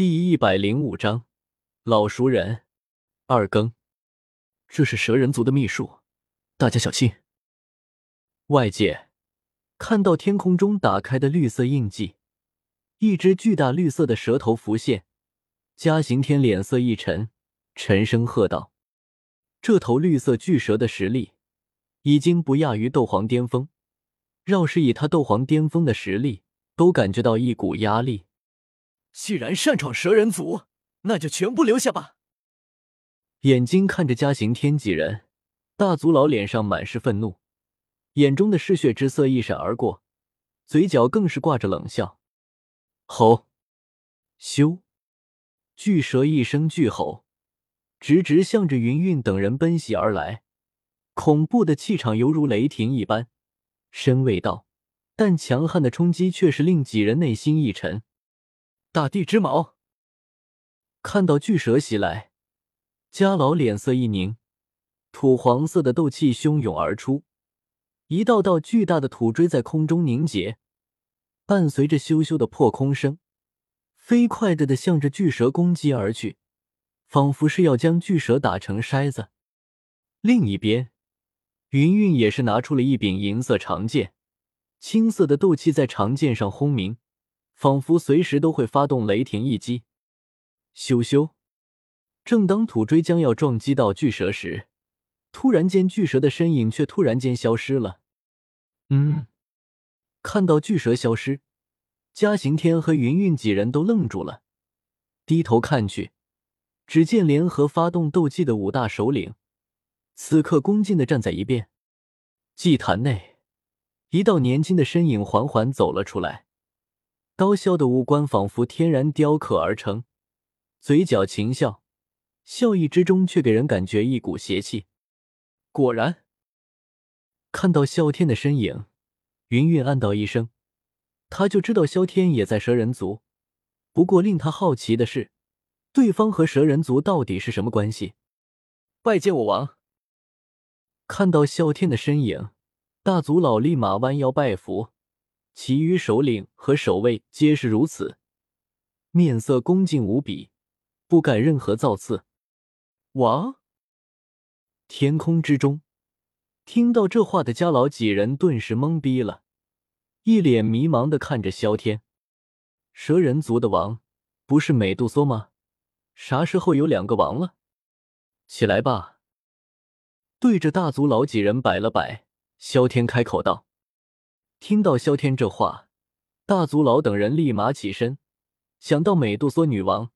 第一百零五章，老熟人二更。这是蛇人族的秘术，大家小心。外界看到天空中打开的绿色印记，一只巨大绿色的蛇头浮现。嘉行天脸色一沉，沉声喝道：“这头绿色巨蛇的实力已经不亚于斗皇巅峰，要是以他斗皇巅峰的实力，都感觉到一股压力。”既然擅闯蛇人族，那就全部留下吧。眼睛看着嘉刑天几人，大族老脸上满是愤怒，眼中的嗜血之色一闪而过，嘴角更是挂着冷笑。吼！咻！巨蛇一声巨吼，直直向着云云等人奔袭而来，恐怖的气场犹如雷霆一般，身未到，但强悍的冲击却是令几人内心一沉。大地之矛，看到巨蛇袭来，家老脸色一凝，土黄色的斗气汹涌而出，一道道巨大的土锥在空中凝结，伴随着咻咻的破空声，飞快的的向着巨蛇攻击而去，仿佛是要将巨蛇打成筛子。另一边，云云也是拿出了一柄银色长剑，青色的斗气在长剑上轰鸣。仿佛随时都会发动雷霆一击。咻咻！正当土锥将要撞击到巨蛇时，突然间巨蛇的身影却突然间消失了。嗯，看到巨蛇消失，嘉刑天和云云几人都愣住了，低头看去，只见联合发动斗技的五大首领，此刻恭敬的站在一边。祭坛内，一道年轻的身影缓缓走了出来。高萧的五官仿佛天然雕刻而成，嘴角轻笑，笑意之中却给人感觉一股邪气。果然，看到萧天的身影，云云暗道一声，他就知道萧天也在蛇人族。不过令他好奇的是，对方和蛇人族到底是什么关系？拜见我王。看到萧天的身影，大族老立马弯腰拜服。其余首领和守卫皆是如此，面色恭敬无比，不敢任何造次。王，天空之中，听到这话的家老几人顿时懵逼了，一脸迷茫的看着萧天。蛇人族的王不是美杜莎吗？啥时候有两个王了？起来吧！对着大族老几人摆了摆，萧天开口道。听到萧天这话，大族老等人立马起身。想到美杜莎女王，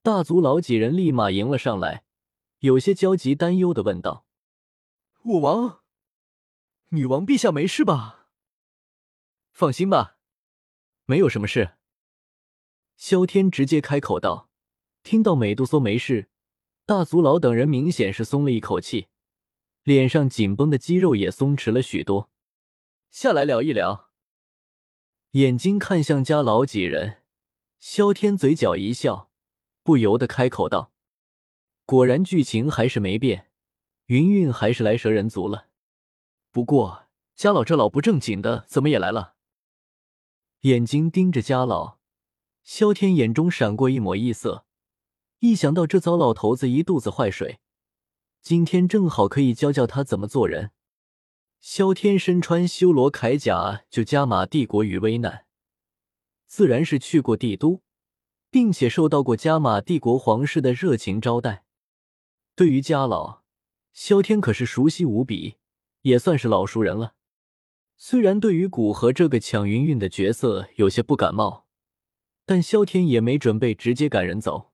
大族老几人立马迎了上来，有些焦急担忧的问道：“我王，女王陛下没事吧？”“放心吧，没有什么事。”萧天直接开口道。听到美杜莎没事，大族老等人明显是松了一口气，脸上紧绷的肌肉也松弛了许多。下来聊一聊。眼睛看向家老几人，萧天嘴角一笑，不由得开口道：“果然剧情还是没变，云云还是来蛇人族了。不过家老这老不正经的怎么也来了？”眼睛盯着家老，萧天眼中闪过一抹异色，一想到这糟老头子一肚子坏水，今天正好可以教教他怎么做人。萧天身穿修罗铠甲，就加玛帝国于危难，自然是去过帝都，并且受到过加玛帝国皇室的热情招待。对于家老，萧天可是熟悉无比，也算是老熟人了。虽然对于古河这个抢云云的角色有些不感冒，但萧天也没准备直接赶人走。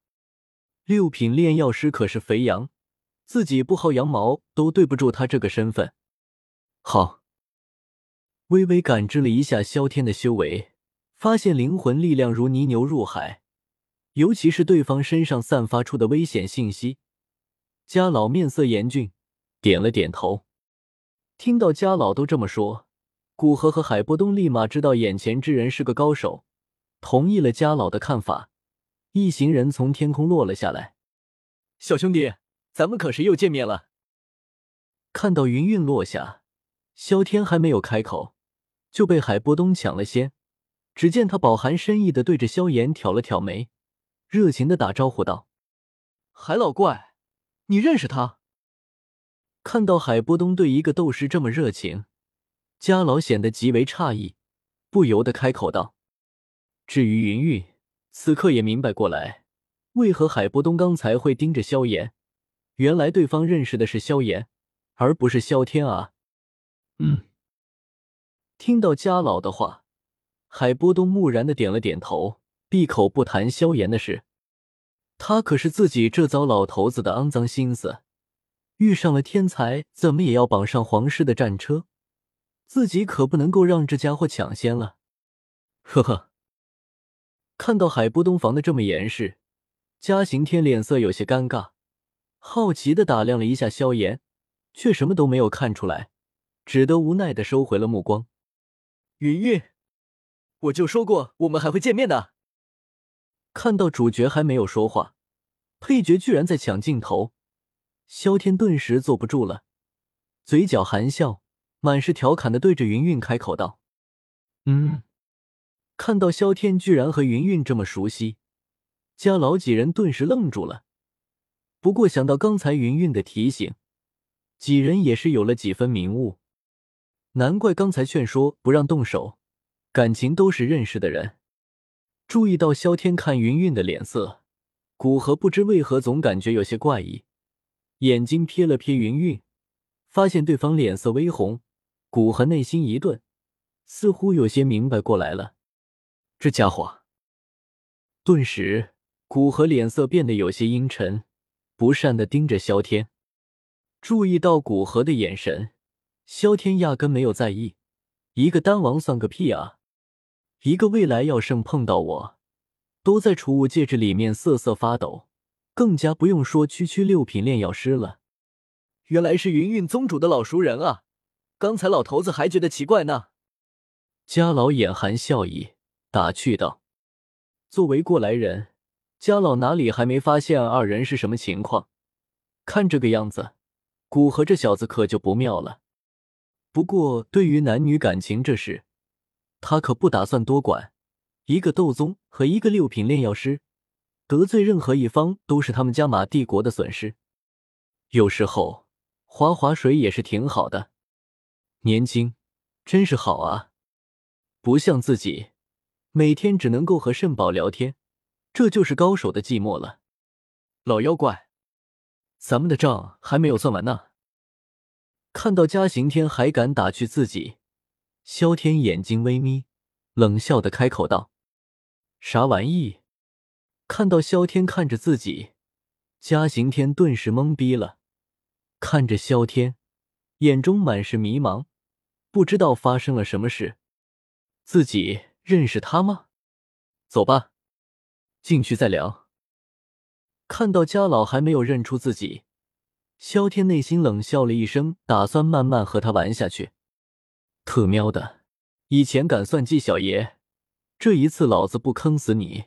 六品炼药师可是肥羊，自己不薅羊毛都对不住他这个身份。好，微微感知了一下萧天的修为，发现灵魂力量如泥牛入海，尤其是对方身上散发出的危险信息。家老面色严峻，点了点头。听到家老都这么说，古河和海波东立马知道眼前之人是个高手，同意了家老的看法。一行人从天空落了下来。小兄弟，咱们可是又见面了。看到云云落下。萧天还没有开口，就被海波东抢了先。只见他饱含深意的对着萧炎挑了挑眉，热情的打招呼道：“海老怪，你认识他？”看到海波东对一个斗师这么热情，家老显得极为诧异，不由得开口道：“至于云云，此刻也明白过来，为何海波东刚才会盯着萧炎，原来对方认识的是萧炎，而不是萧天啊。”嗯，听到家老的话，海波东木然的点了点头，闭口不谈萧炎的事。他可是自己这糟老头子的肮脏心思。遇上了天才，怎么也要绑上皇室的战车，自己可不能够让这家伙抢先了。呵呵，看到海波东防的这么严实，嘉行天脸色有些尴尬，好奇的打量了一下萧炎，却什么都没有看出来，只得无奈的收回了目光。云云，我就说过我们还会见面的。看到主角还没有说话，配角居然在抢镜头。萧天顿时坐不住了，嘴角含笑，满是调侃的对着云云开口道：“嗯。”看到萧天居然和云云这么熟悉，家老几人顿时愣住了。不过想到刚才云云的提醒，几人也是有了几分明悟。难怪刚才劝说不让动手，感情都是认识的人。注意到萧天看云云的脸色，古河不知为何总感觉有些怪异。眼睛瞥了瞥云云，发现对方脸色微红，古河内心一顿，似乎有些明白过来了。这家伙，顿时古河脸色变得有些阴沉，不善的盯着萧天。注意到古河的眼神，萧天压根没有在意。一个丹王算个屁啊！一个未来要圣碰到我，都在储物戒指里面瑟瑟发抖。更加不用说区区六品炼药师了，原来是云云宗主的老熟人啊！刚才老头子还觉得奇怪呢。家老眼含笑意，打趣道：“作为过来人，家老哪里还没发现二人是什么情况？看这个样子，古河这小子可就不妙了。不过对于男女感情这事，他可不打算多管。一个斗宗和一个六品炼药师。”得罪任何一方都是他们加玛帝国的损失。有时候划划水也是挺好的，年轻真是好啊！不像自己，每天只能够和肾宝聊天，这就是高手的寂寞了。老妖怪，咱们的账还没有算完呢。看到嘉刑天还敢打趣自己，萧天眼睛微眯，冷笑的开口道：“啥玩意？”看到萧天看着自己，嘉刑天顿时懵逼了，看着萧天，眼中满是迷茫，不知道发生了什么事。自己认识他吗？走吧，进去再聊。看到家老还没有认出自己，萧天内心冷笑了一声，打算慢慢和他玩下去。特喵的，以前敢算计小爷，这一次老子不坑死你！